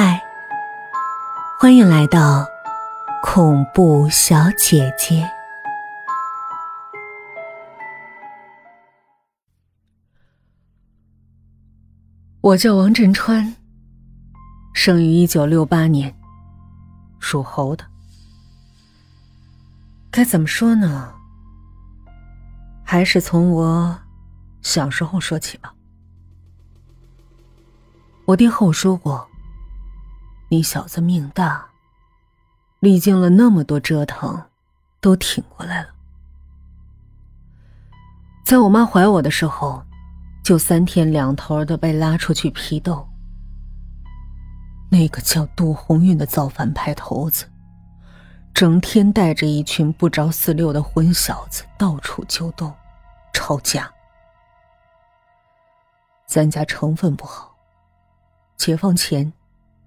嗨，欢迎来到恐怖小姐姐。我叫王振川，生于一九六八年，属猴的。该怎么说呢？还是从我小时候说起吧。我爹和我说过：“你小子命大，历经了那么多折腾，都挺过来了。”在我妈怀我的时候，就三天两头的被拉出去批斗。那个叫杜红运的造反派头子。整天带着一群不着四六的混小子到处揪斗、吵架。咱家成分不好，解放前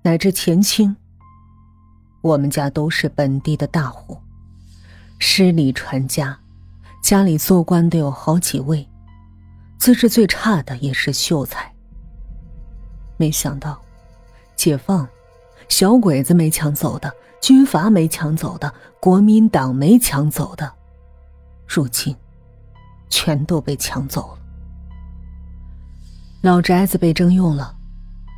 乃至前清，我们家都是本地的大户，诗礼传家，家里做官的有好几位，资质最差的也是秀才。没想到，解放，小鬼子没抢走的。军阀没抢走的，国民党没抢走的，如今全都被抢走了。老宅子被征用了，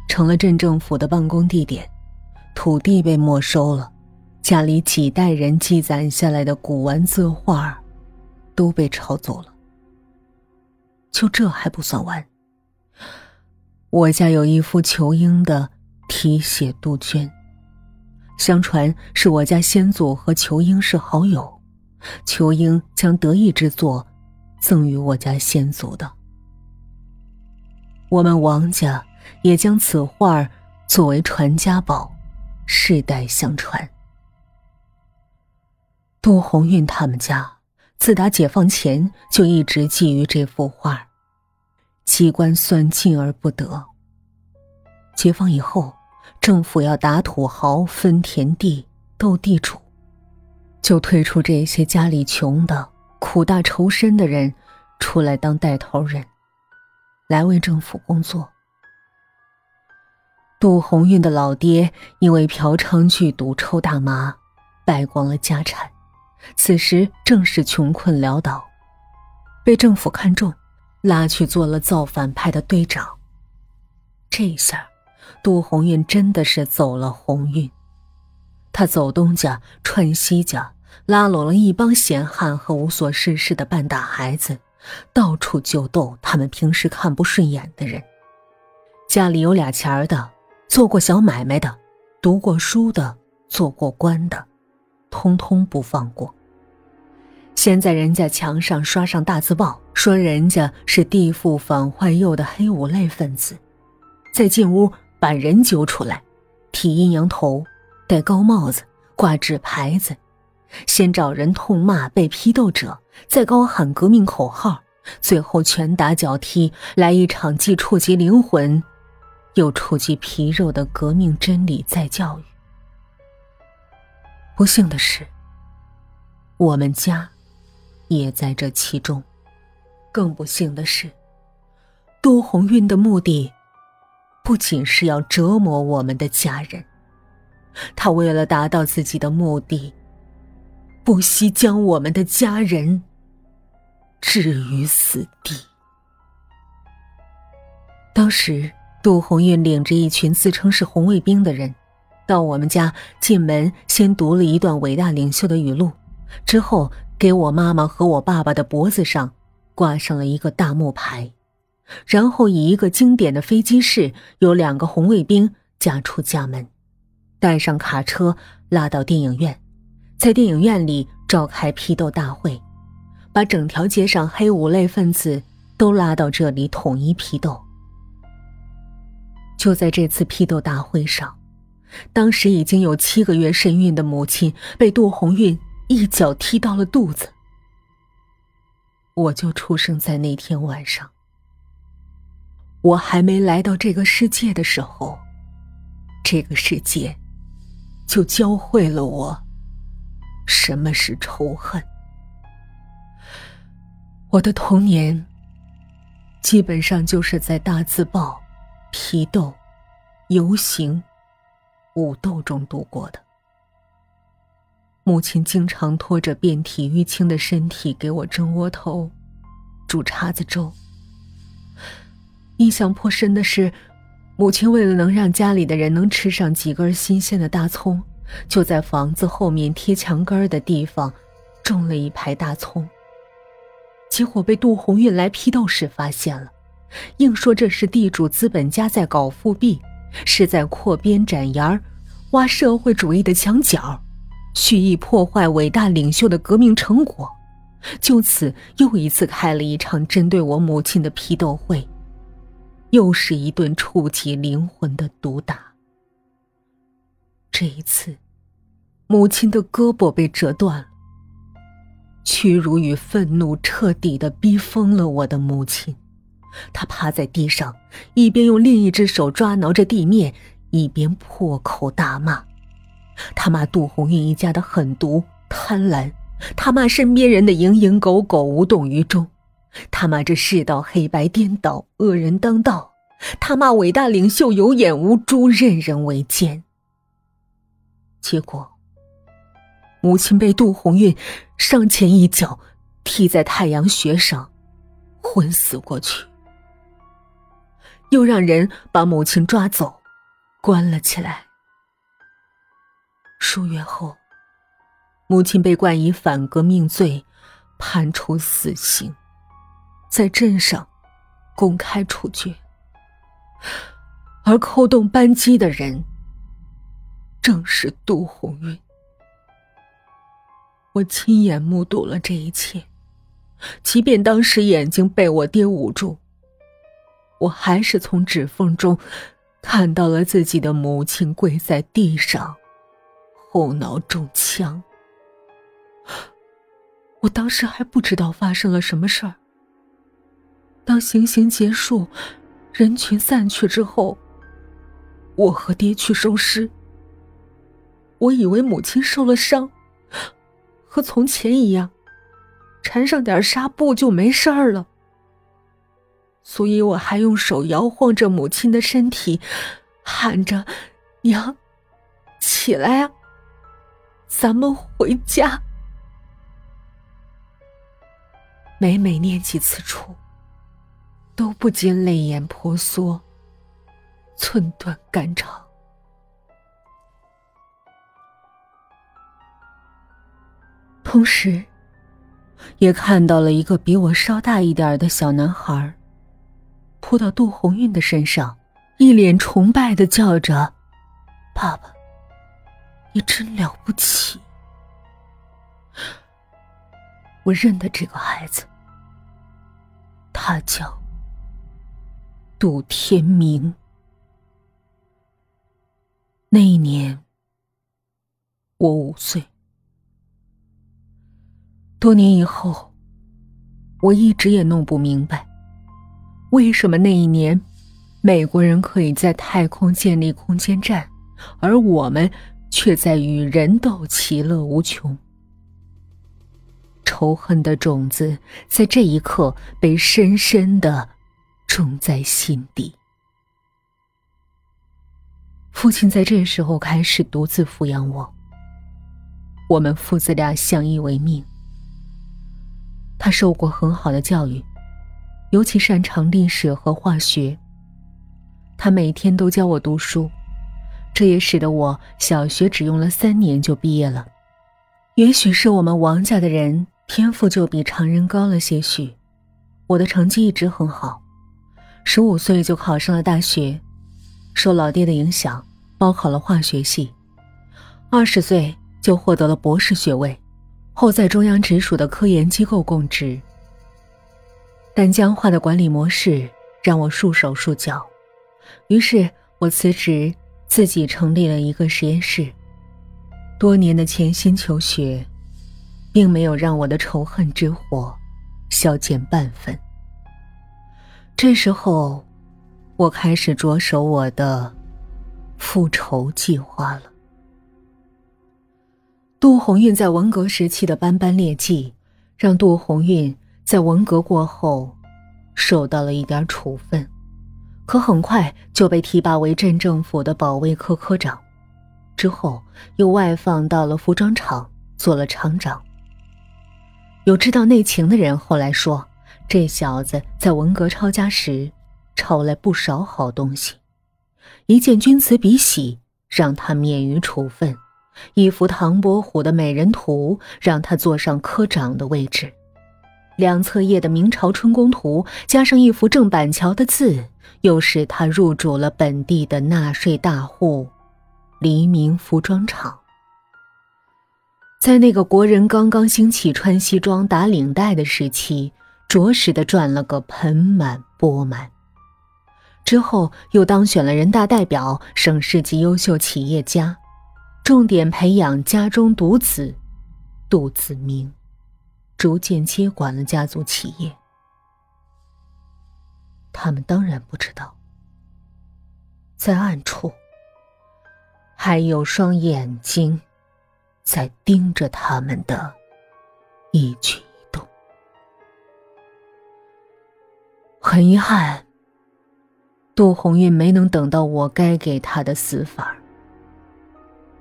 成了镇政府的办公地点；土地被没收了，家里几代人积攒下来的古玩字画都被抄走了。就这还不算完，我家有一幅仇英的题写杜鹃。相传是我家先祖和裘英是好友，裘英将得意之作赠予我家先祖的。我们王家也将此画作为传家宝，世代相传。杜红运他们家自打解放前就一直觊觎这幅画，机关算尽而不得。解放以后。政府要打土豪、分田地、斗地主，就推出这些家里穷的、苦大仇深的人出来当带头人，来为政府工作。杜红运的老爹因为嫖娼、聚赌、抽大麻，败光了家产，此时正是穷困潦倒，被政府看中，拉去做了造反派的队长。这下。杜红运真的是走了红运，他走东家串西家，拉拢了一帮闲汉和无所事事的半大孩子，到处就斗他们平时看不顺眼的人。家里有俩钱儿的，做过小买卖的，读过书的，做过官的，通通不放过。先在人家墙上刷上大字报，说人家是地富反坏右的黑五类分子，再进屋。把人揪出来，剃阴阳头，戴高帽子，挂纸牌子，先找人痛骂被批斗者，再高喊革命口号，最后拳打脚踢，来一场既触及灵魂，又触及皮肉的革命真理再教育。不幸的是，我们家也在这其中。更不幸的是，杜红运的目的。不仅是要折磨我们的家人，他为了达到自己的目的，不惜将我们的家人置于死地。当时，杜红运领着一群自称是红卫兵的人，到我们家进门，先读了一段伟大领袖的语录，之后给我妈妈和我爸爸的脖子上挂上了一个大木牌。然后以一个经典的飞机式，有两个红卫兵驾出家门，带上卡车拉到电影院，在电影院里召开批斗大会，把整条街上黑五类分子都拉到这里统一批斗。就在这次批斗大会上，当时已经有七个月身孕的母亲被杜红运一脚踢到了肚子。我就出生在那天晚上。我还没来到这个世界的时候，这个世界就教会了我什么是仇恨。我的童年基本上就是在大字报、批斗、游行、武斗中度过的。母亲经常拖着遍体淤青的身体给我蒸窝头、煮碴子粥。印象颇深的是，母亲为了能让家里的人能吃上几根新鲜的大葱，就在房子后面贴墙根的地方种了一排大葱。结果被杜红运来批斗时发现了，硬说这是地主资本家在搞复辟，是在扩编展言儿，挖社会主义的墙角。蓄意破坏伟大领袖的革命成果，就此又一次开了一场针对我母亲的批斗会，又是一顿触及灵魂的毒打。这一次，母亲的胳膊被折断了。屈辱与愤怒彻底的逼疯了我的母亲，他趴在地上，一边用另一只手抓挠着地面，一边破口大骂。他骂杜红运一家的狠毒贪婪，他骂身边人的蝇营狗苟无动于衷，他骂这世道黑白颠倒恶人当道，他骂伟大领袖有眼无珠任人唯奸。结果，母亲被杜红运上前一脚踢在太阳穴上，昏死过去，又让人把母亲抓走，关了起来。数月后，母亲被冠以反革命罪，判处死刑，在镇上公开处决。而扣动扳机的人，正是杜红运。我亲眼目睹了这一切，即便当时眼睛被我爹捂住，我还是从指缝中看到了自己的母亲跪在地上。后脑中枪，我当时还不知道发生了什么事儿。当行刑结束，人群散去之后，我和爹去收尸。我以为母亲受了伤，和从前一样，缠上点纱布就没事儿了。所以我还用手摇晃着母亲的身体，喊着：“娘，起来啊！”咱们回家。每每念及此处，都不禁泪眼婆娑，寸断肝肠。同时，也看到了一个比我稍大一点的小男孩，扑到杜红运的身上，一脸崇拜的叫着：“爸爸。”你真了不起！我认得这个孩子，他叫杜天明。那一年，我五岁。多年以后，我一直也弄不明白，为什么那一年，美国人可以在太空建立空间站，而我们。却在与人斗，其乐无穷。仇恨的种子在这一刻被深深的种在心底。父亲在这时候开始独自抚养我。我们父子俩相依为命。他受过很好的教育，尤其擅长历史和化学。他每天都教我读书。这也使得我小学只用了三年就毕业了。也许是我们王家的人天赋就比常人高了些许，我的成绩一直很好，十五岁就考上了大学，受老爹的影响报考了化学系，二十岁就获得了博士学位，后在中央直属的科研机构供职。但僵化的管理模式让我束手束脚，于是我辞职。自己成立了一个实验室，多年的潜心求学，并没有让我的仇恨之火消减半分。这时候，我开始着手我的复仇计划了。杜红运在文革时期的斑斑劣迹，让杜红运在文革过后受到了一点处分。可很快就被提拔为镇政府的保卫科科长，之后，又外放到了服装厂做了厂长。有知道内情的人后来说，这小子在文革抄家时抄来不少好东西，一件钧瓷笔洗让他免于处分，一幅唐伯虎的美人图让他坐上科长的位置，两侧页的明朝春宫图加上一幅郑板桥的字，又使他入主了本地的纳税大户——黎明服装厂。在那个国人刚刚兴起穿西装打领带的时期，着实的赚了个盆满钵满。之后又当选了人大代表、省市级优秀企业家，重点培养家中独子杜子明，逐渐接管了家族企业。他们当然不知道，在暗处还有双眼睛。在盯着他们的一举一动。很遗憾，杜红运没能等到我该给他的死法。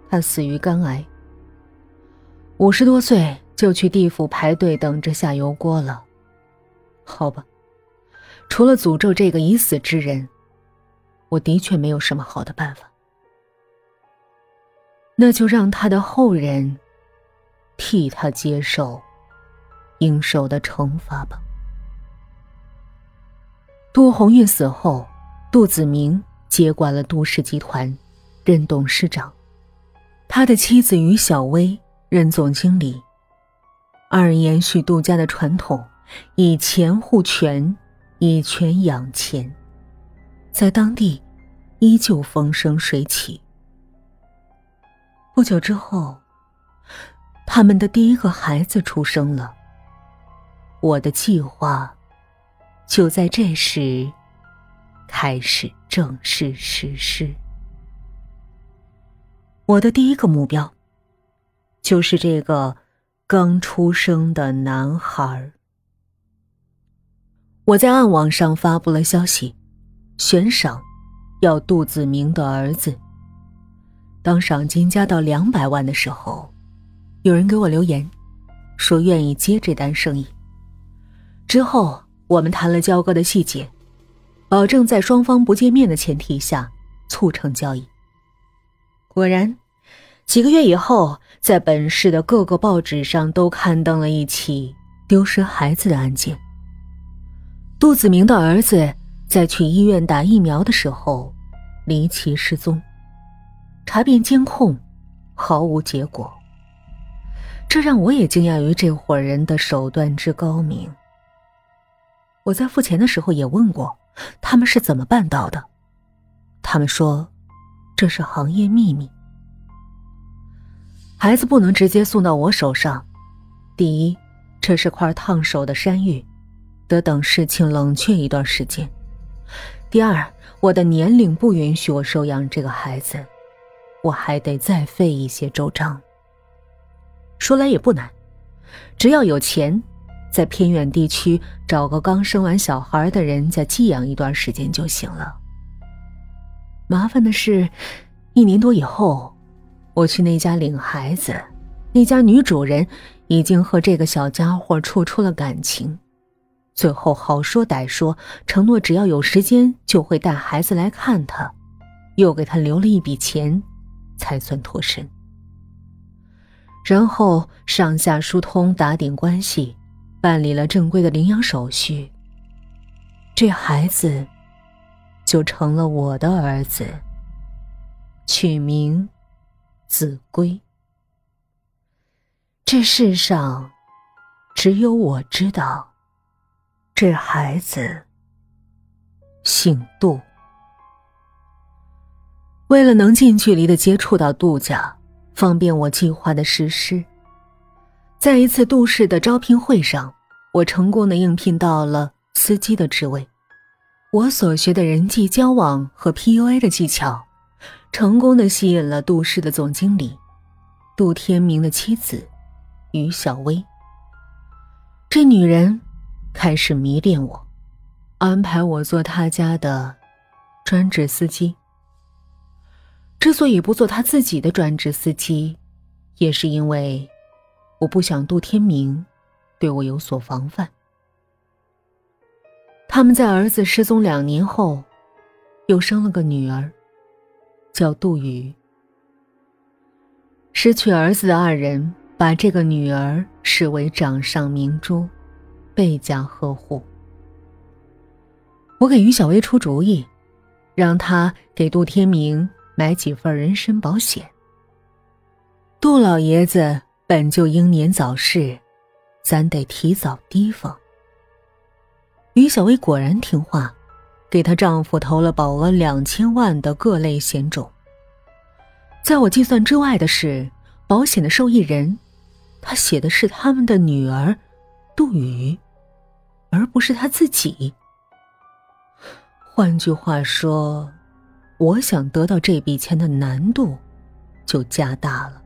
他死于肝癌，五十多岁就去地府排队等着下油锅了。好吧，除了诅咒这个已死之人，我的确没有什么好的办法。那就让他的后人替他接受应受的惩罚吧。杜红运死后，杜子明接管了杜氏集团，任董事长，他的妻子于小薇任总经理。二人延续杜家的传统，以钱护权，以权养钱，在当地依旧风生水起。不久之后，他们的第一个孩子出生了。我的计划就在这时开始正式实施。我的第一个目标就是这个刚出生的男孩。我在暗网上发布了消息，悬赏要杜子明的儿子。当赏金加到两百万的时候，有人给我留言，说愿意接这单生意。之后我们谈了交割的细节，保证在双方不见面的前提下促成交易。果然，几个月以后，在本市的各个报纸上都刊登了一起丢失孩子的案件。杜子明的儿子在去医院打疫苗的时候离奇失踪。查遍监控，毫无结果。这让我也惊讶于这伙人的手段之高明。我在付钱的时候也问过，他们是怎么办到的？他们说，这是行业秘密。孩子不能直接送到我手上。第一，这是块烫手的山芋，得等事情冷却一段时间。第二，我的年龄不允许我收养这个孩子。我还得再费一些周章。说来也不难，只要有钱，在偏远地区找个刚生完小孩的人家寄养一段时间就行了。麻烦的是，一年多以后，我去那家领孩子，那家女主人已经和这个小家伙处出了感情，最后好说歹说，承诺只要有时间就会带孩子来看他，又给他留了一笔钱。才算脱身，然后上下疏通，打点关系，办理了正规的领养手续。这孩子就成了我的儿子，取名子规。这世上只有我知道，这孩子姓杜。为了能近距离的接触到杜家，方便我计划的实施，在一次杜氏的招聘会上，我成功的应聘到了司机的职位。我所学的人际交往和 PUA 的技巧，成功的吸引了杜氏的总经理杜天明的妻子于小薇。这女人开始迷恋我，安排我做她家的专职司机。之所以不做他自己的专职司机，也是因为我不想杜天明对我有所防范。他们在儿子失踪两年后，又生了个女儿，叫杜宇。失去儿子的二人把这个女儿视为掌上明珠，倍加呵护。我给于小薇出主意，让她给杜天明买几份人身保险。杜老爷子本就英年早逝，咱得提早提防。于小薇果然听话，给她丈夫投了保额两千万的各类险种。在我计算之外的是，保险的受益人，他写的是他们的女儿杜宇，而不是他自己。换句话说，我想得到这笔钱的难度就加大了。